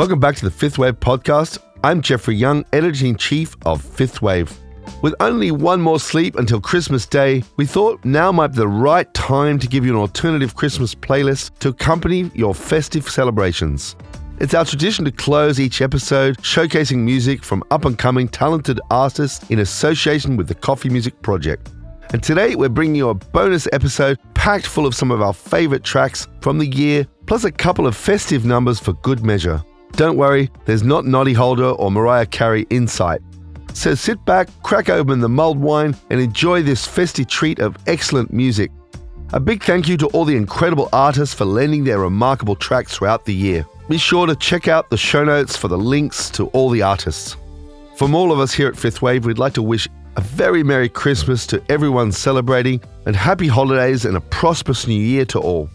Welcome back to the Fifth Wave podcast. I'm Jeffrey Young, editor in chief of Fifth Wave. With only one more sleep until Christmas Day, we thought now might be the right time to give you an alternative Christmas playlist to accompany your festive celebrations. It's our tradition to close each episode showcasing music from up and coming talented artists in association with the Coffee Music Project. And today we're bringing you a bonus episode packed full of some of our favorite tracks from the year, plus a couple of festive numbers for good measure. Don't worry, there's not Noddy Holder or Mariah Carey insight. So sit back, crack open the mulled wine, and enjoy this festive treat of excellent music. A big thank you to all the incredible artists for lending their remarkable tracks throughout the year. Be sure to check out the show notes for the links to all the artists. From all of us here at Fifth Wave, we'd like to wish a very Merry Christmas to everyone celebrating, and happy holidays and a prosperous new year to all.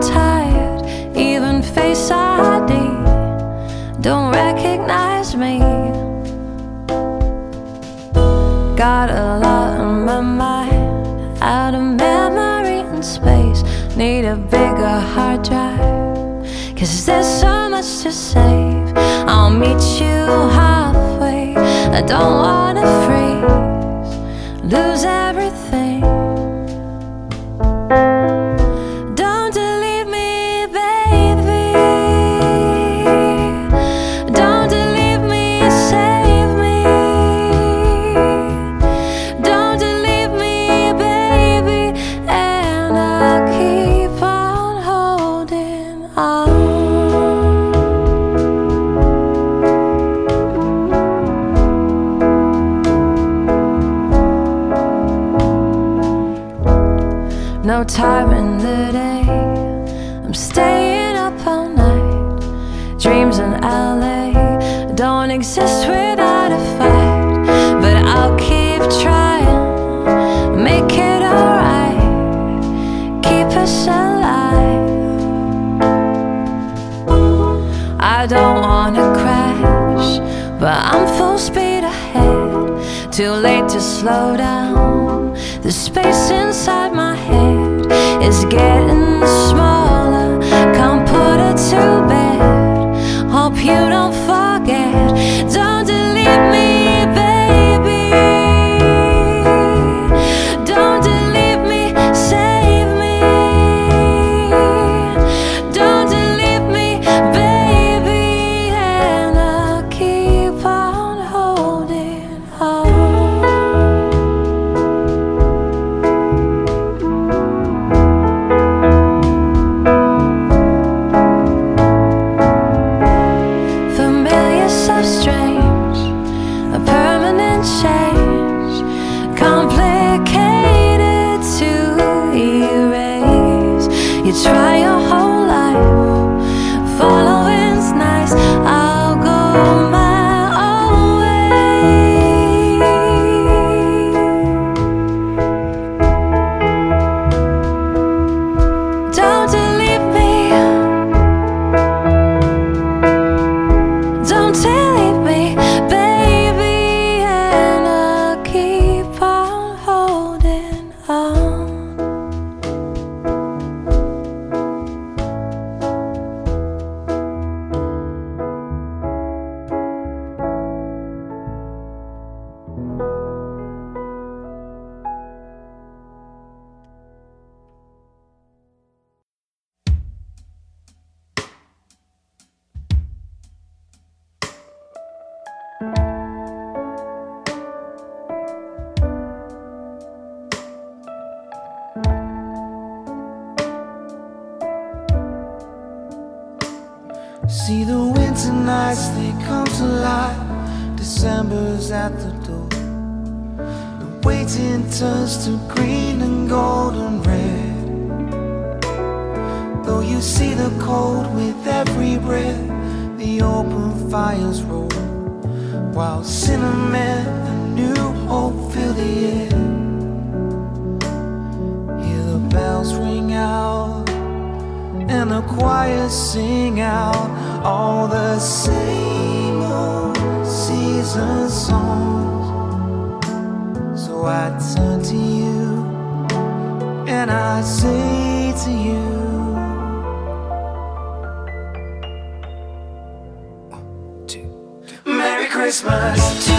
Tired. Even Face ID don't recognize me. Got a lot on my mind, out of memory and space. Need a bigger hard drive, cause there's so much to save. I'll meet you halfway. I don't wanna freeze, lose everything. Too late to slow down. The space inside my head is getting smaller. Can't put it to bed. Hope you don't nights, they come to life. December's at the door. The waiting turns to green and gold and red. Though you see the cold with every breath, the open fires roll. While cinnamon and new hope fill the air. Hear the bells ring out and the choir sing out all the same old season songs. So I turn to you and I say to you. Merry Christmas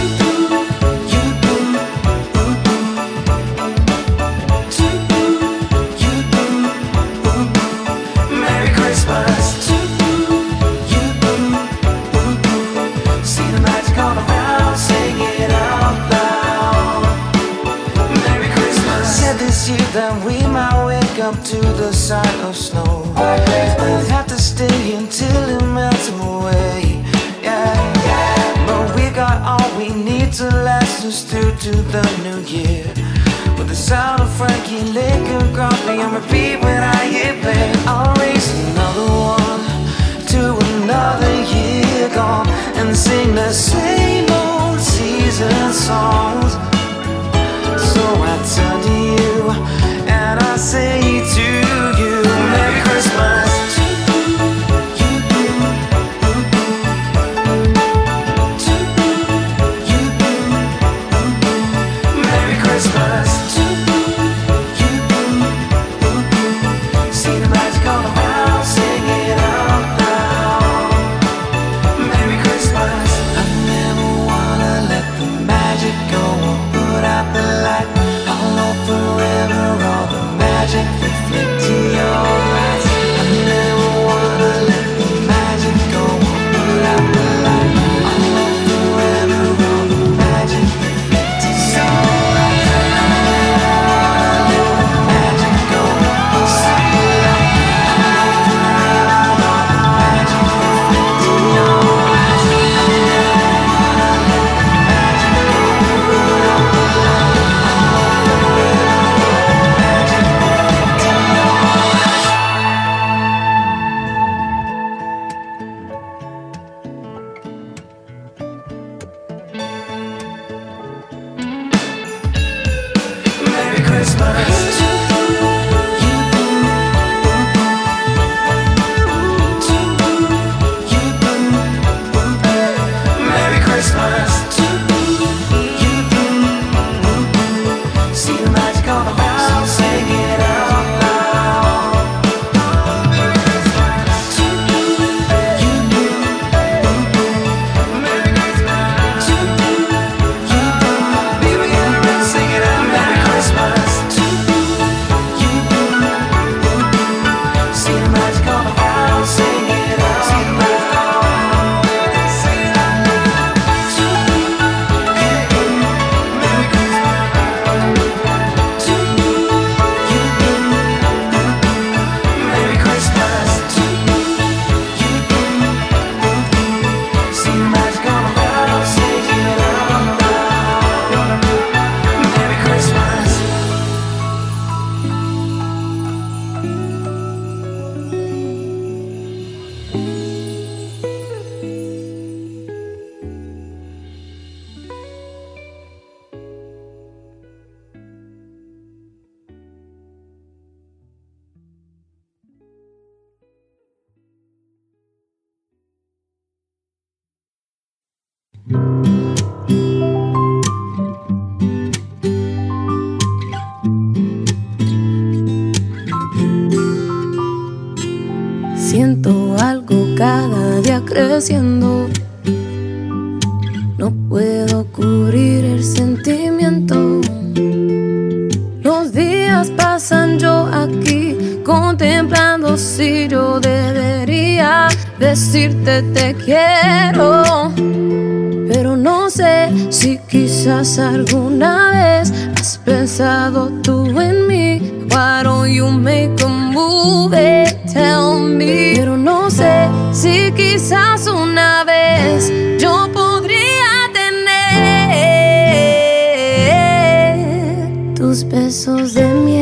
those besos de mi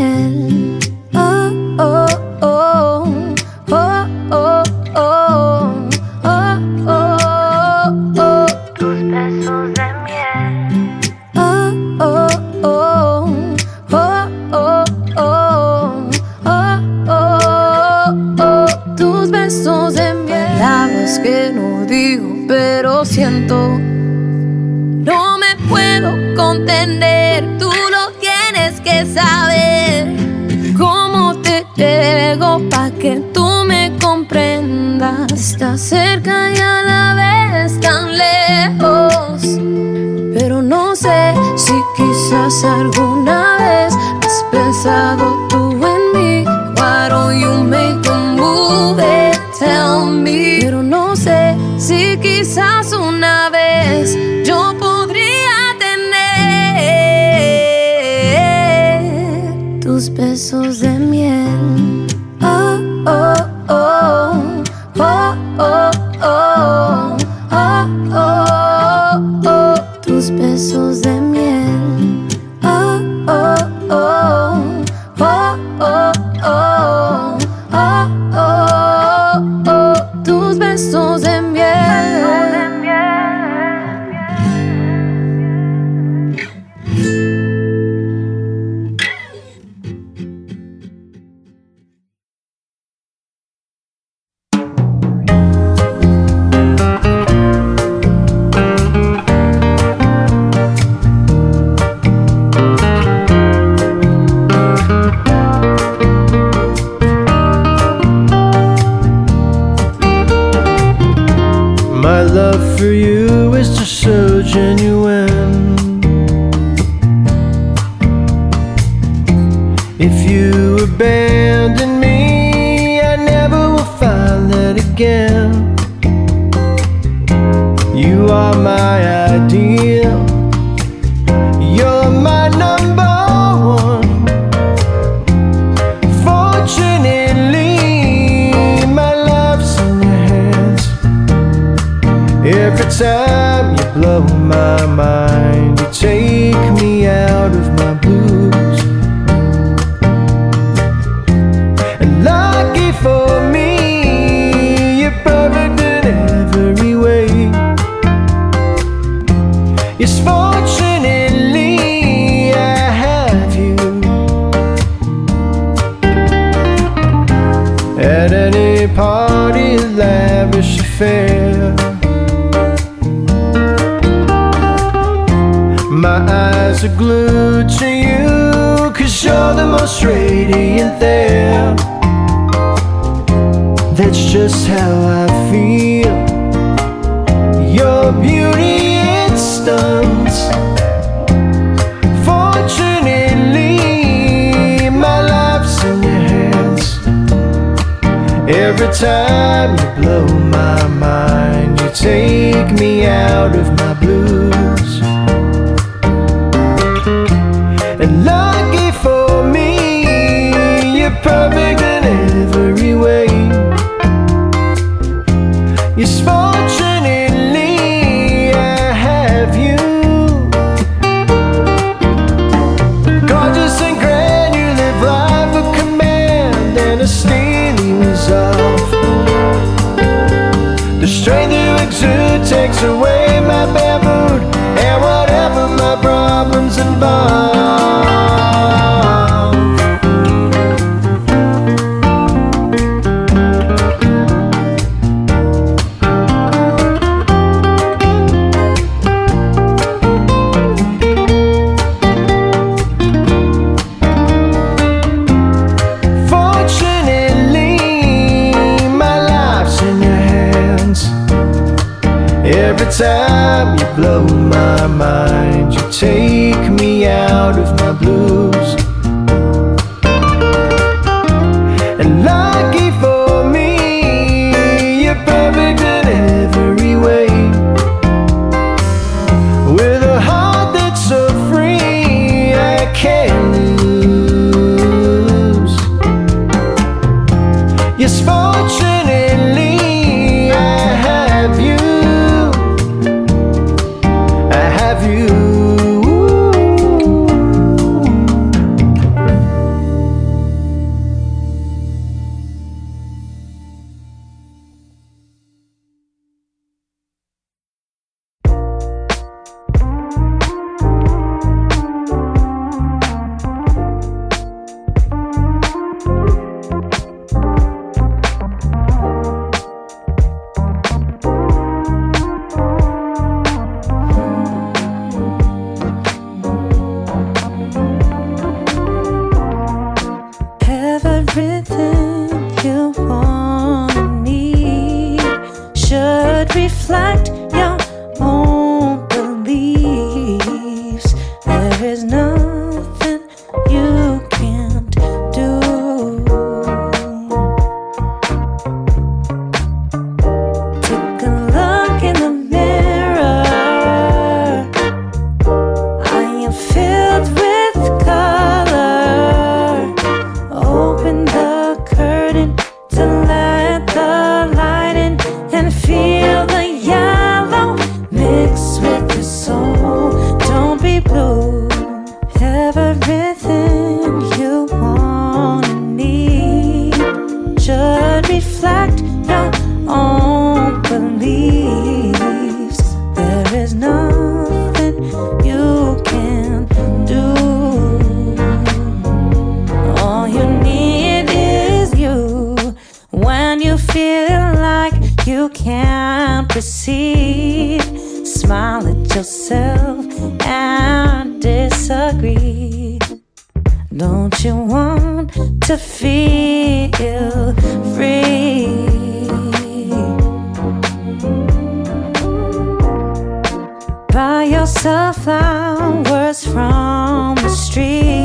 corazón. glued to you Cause you're the most radiant there. That's just how I feel. Your beauty, it stuns Fortunately, my life's in your hands. Every time you blow my mind You take me out of my blues. and by. you want me. Should reflect us from the street.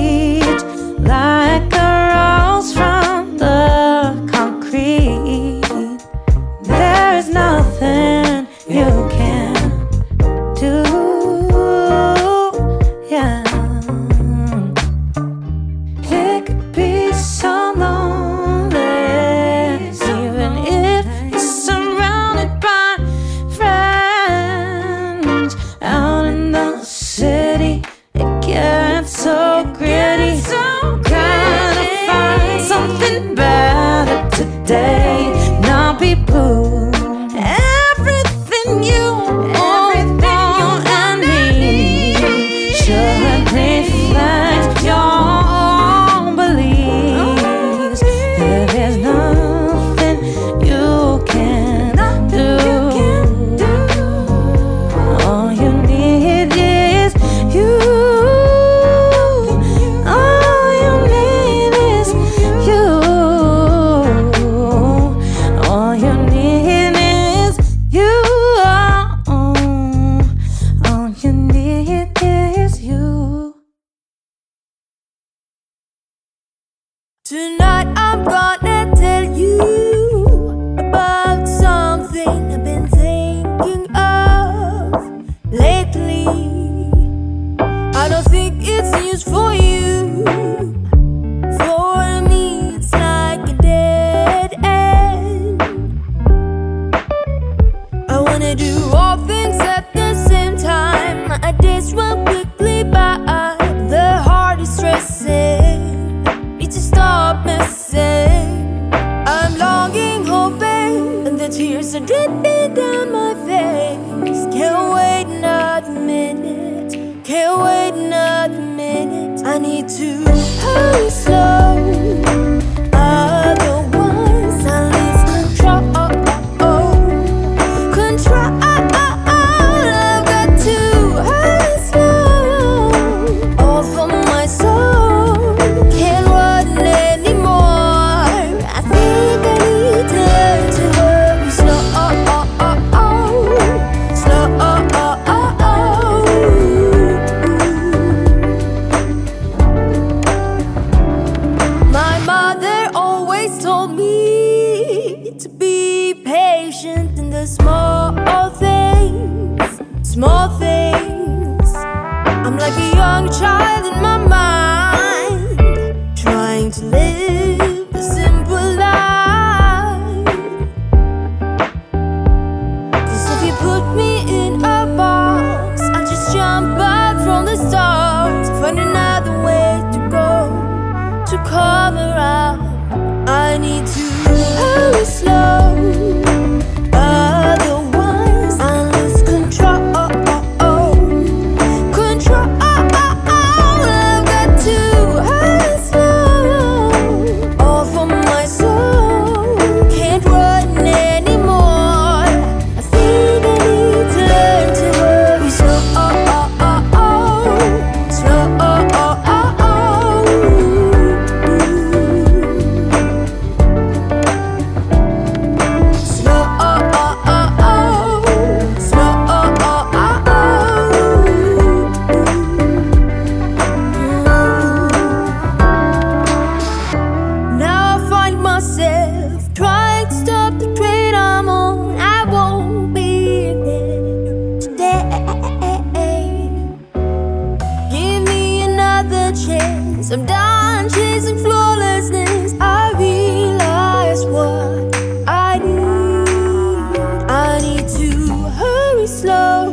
slow.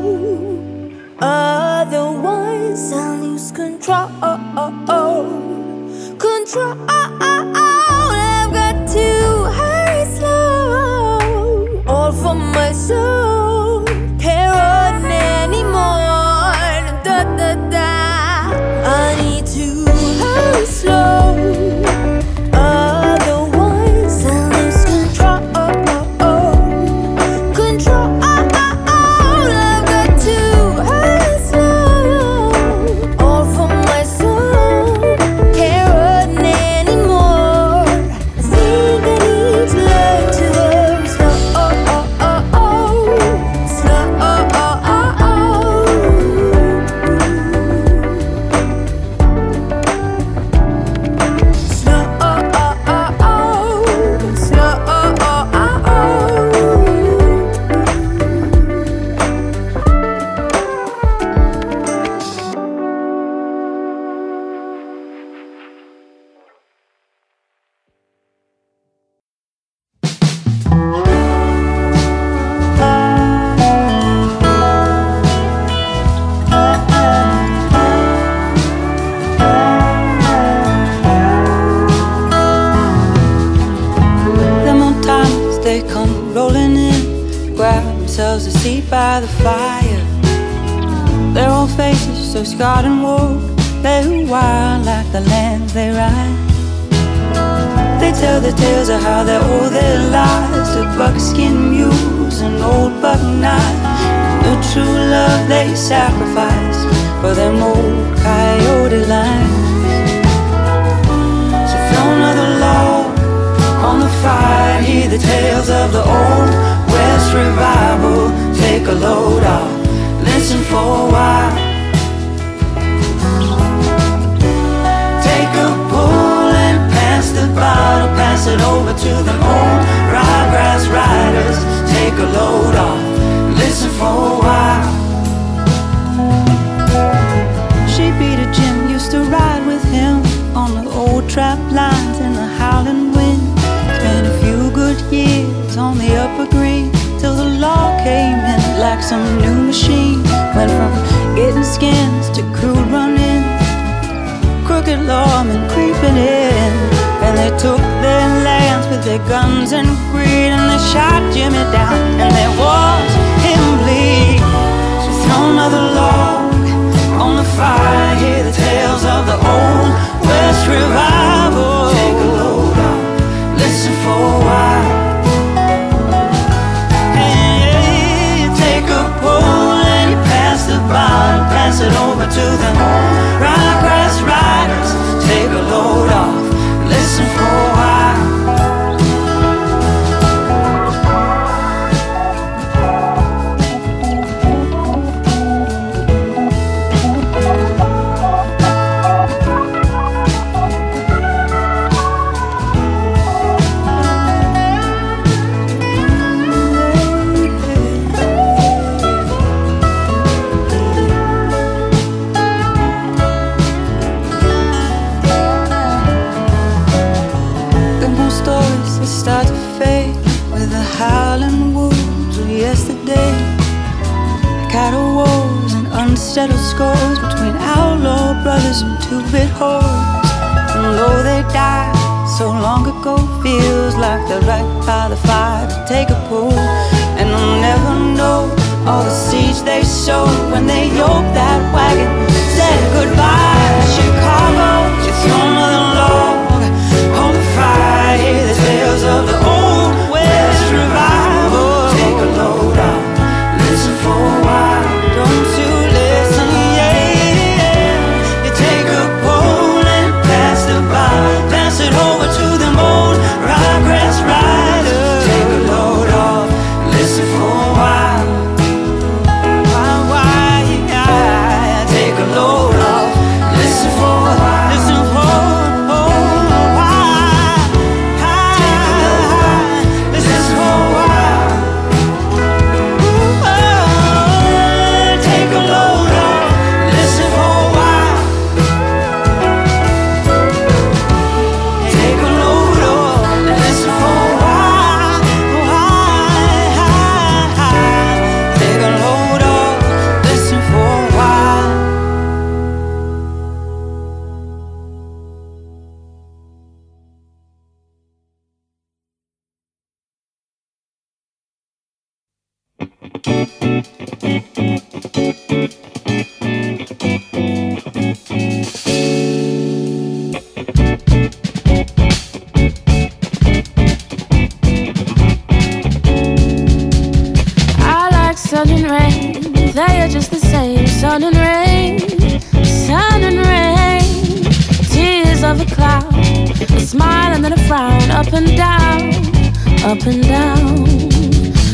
Otherwise, I lose control. Control. themselves a seat by the fire. Their old faces so scarred and worn, they wild like the land they ride. They tell the tales of how they owe their lives to buckskin mules and old buck knives. The true love they sacrificed for them old coyote line. the fire, hear the tales of the old West revival. Take a load off, listen for a while. Take a pull and pass the bottle, pass it over to the old ryegrass riders. Take a load off, listen for a while. She beat a Jim, used to ride with him on the old trap line years on the upper green till the law came in like some new machine. Went from getting skins to crude running. Crooked lawmen creeping in. And they took their lands with their guns and greed. And they shot Jimmy down. And they watched him bleed. So throw another log of a cloud, a smile and then a frown. Up and down, up and down.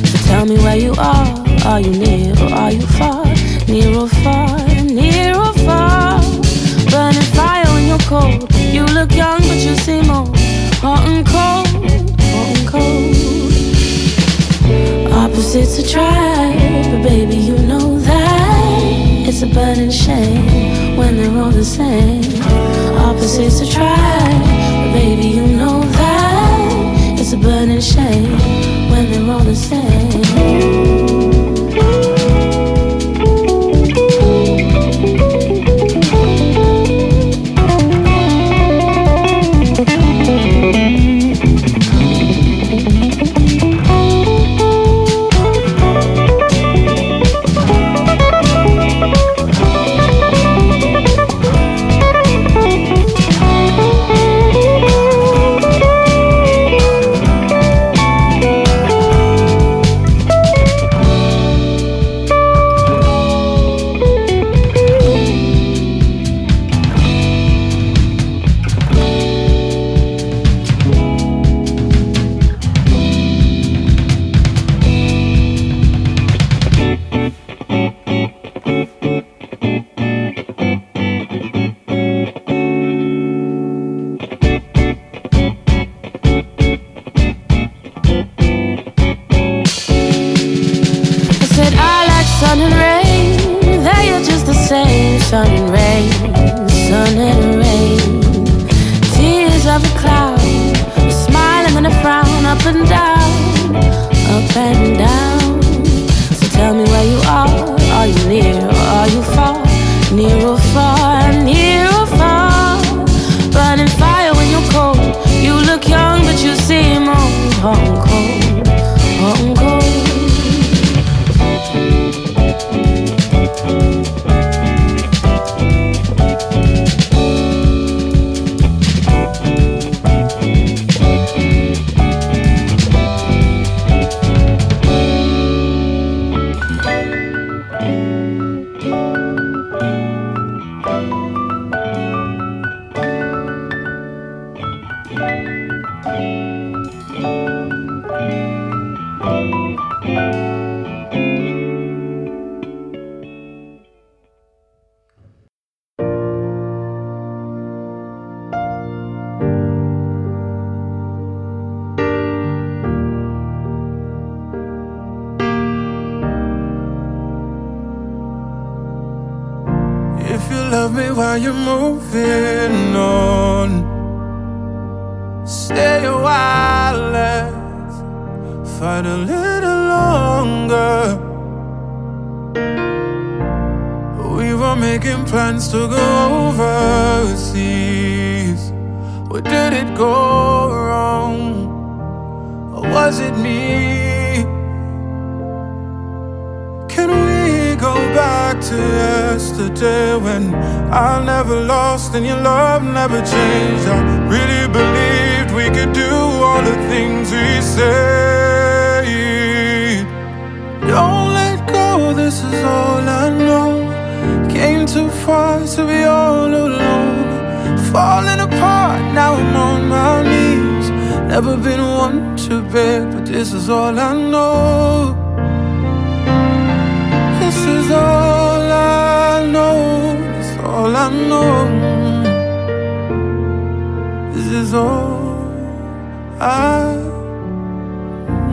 So tell me where you are. Are you near or are you far? Near or far, near or far. Burning fire when you're cold. You look young, but you seem old. Hot and cold, hot and cold. Opposites attract, but baby, you know that it's a burning shame when they're all the same. Opposites attract, but baby, you know that it's a burning shame when they're all the same. Me while you're moving on, stay a while, let's fight a little longer. We were making plans to go overseas. Where did it go wrong? Or was it me? Go back to yesterday when I never lost and your love never changed? I really believed we could do all the things we said. Don't let go, this is all I know. Came too far to be all alone. Falling apart, now I'm on my knees. Never been one to beg, but this is all I know. All I know. Is all I know. This is all I.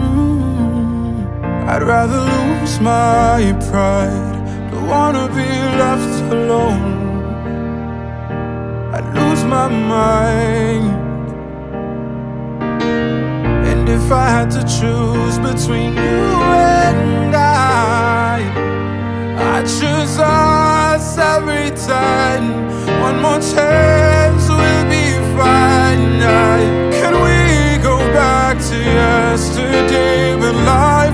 Mm. I'd rather lose my pride. Don't wanna be left alone. I'd lose my mind. And if I had to choose between you and I choose us every time. One more chance, we'll be fine. Can we go back to yesterday when life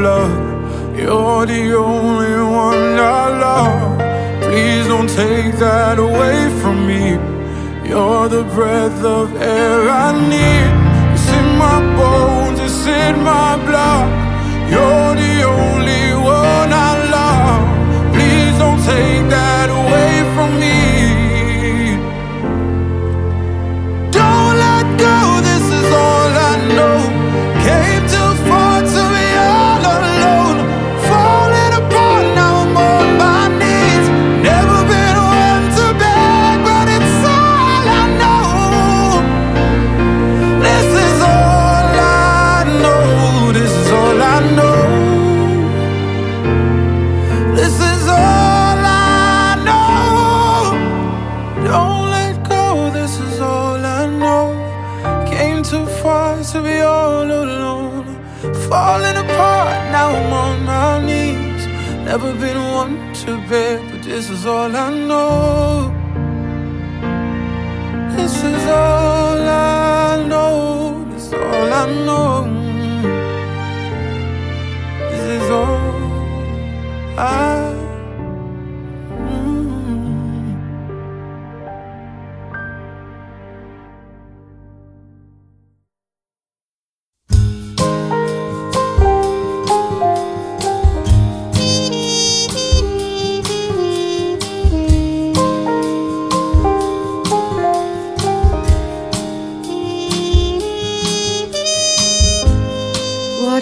blood. You're the only one I love. Please don't take that away from me. You're the breath of air I need. It's in my bones, it's in my blood. You're the only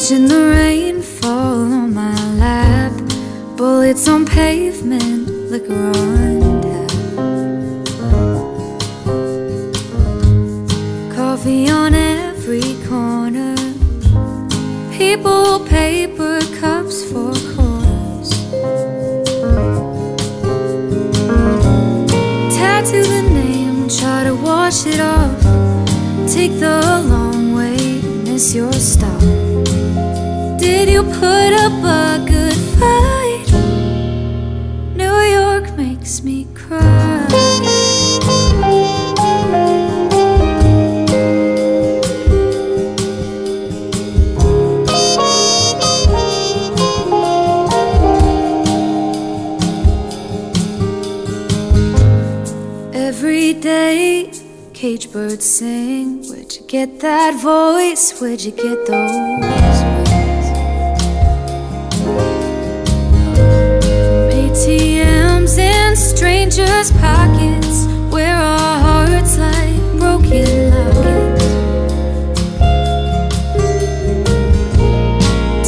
Watching the rain fall on my lap. Bullets on pavement, liquor on tap. Coffee on every corner. People, paper cups for quarters. Tattoo the name, try to wash it off. Take the long way, miss your stop. Put up a good fight? New York makes me cry. Every day, cage birds sing. Where'd you get that voice? Where'd you get those strangers' pockets, where our hearts lie broken lockets.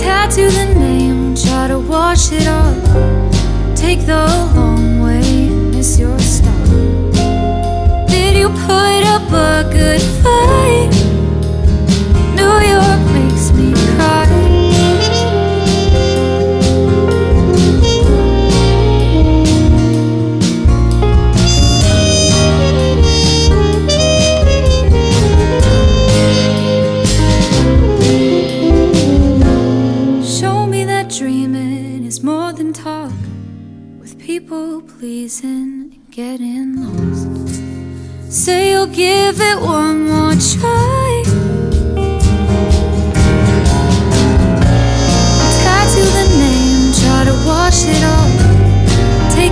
Tattoo the name, try to wash it off. Take the long way, miss your stop. Did you put up a good fight?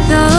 Take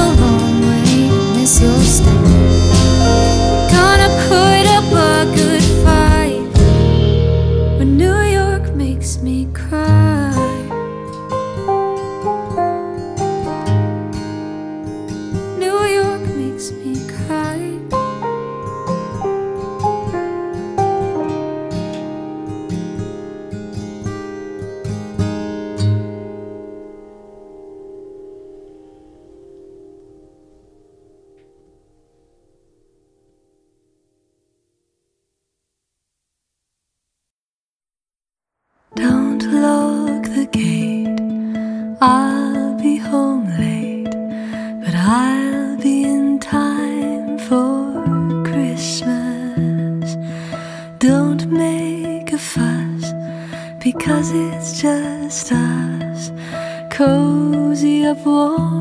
I'll be home late, but I'll be in time for Christmas. Don't make a fuss because it's just us. Cozy up warm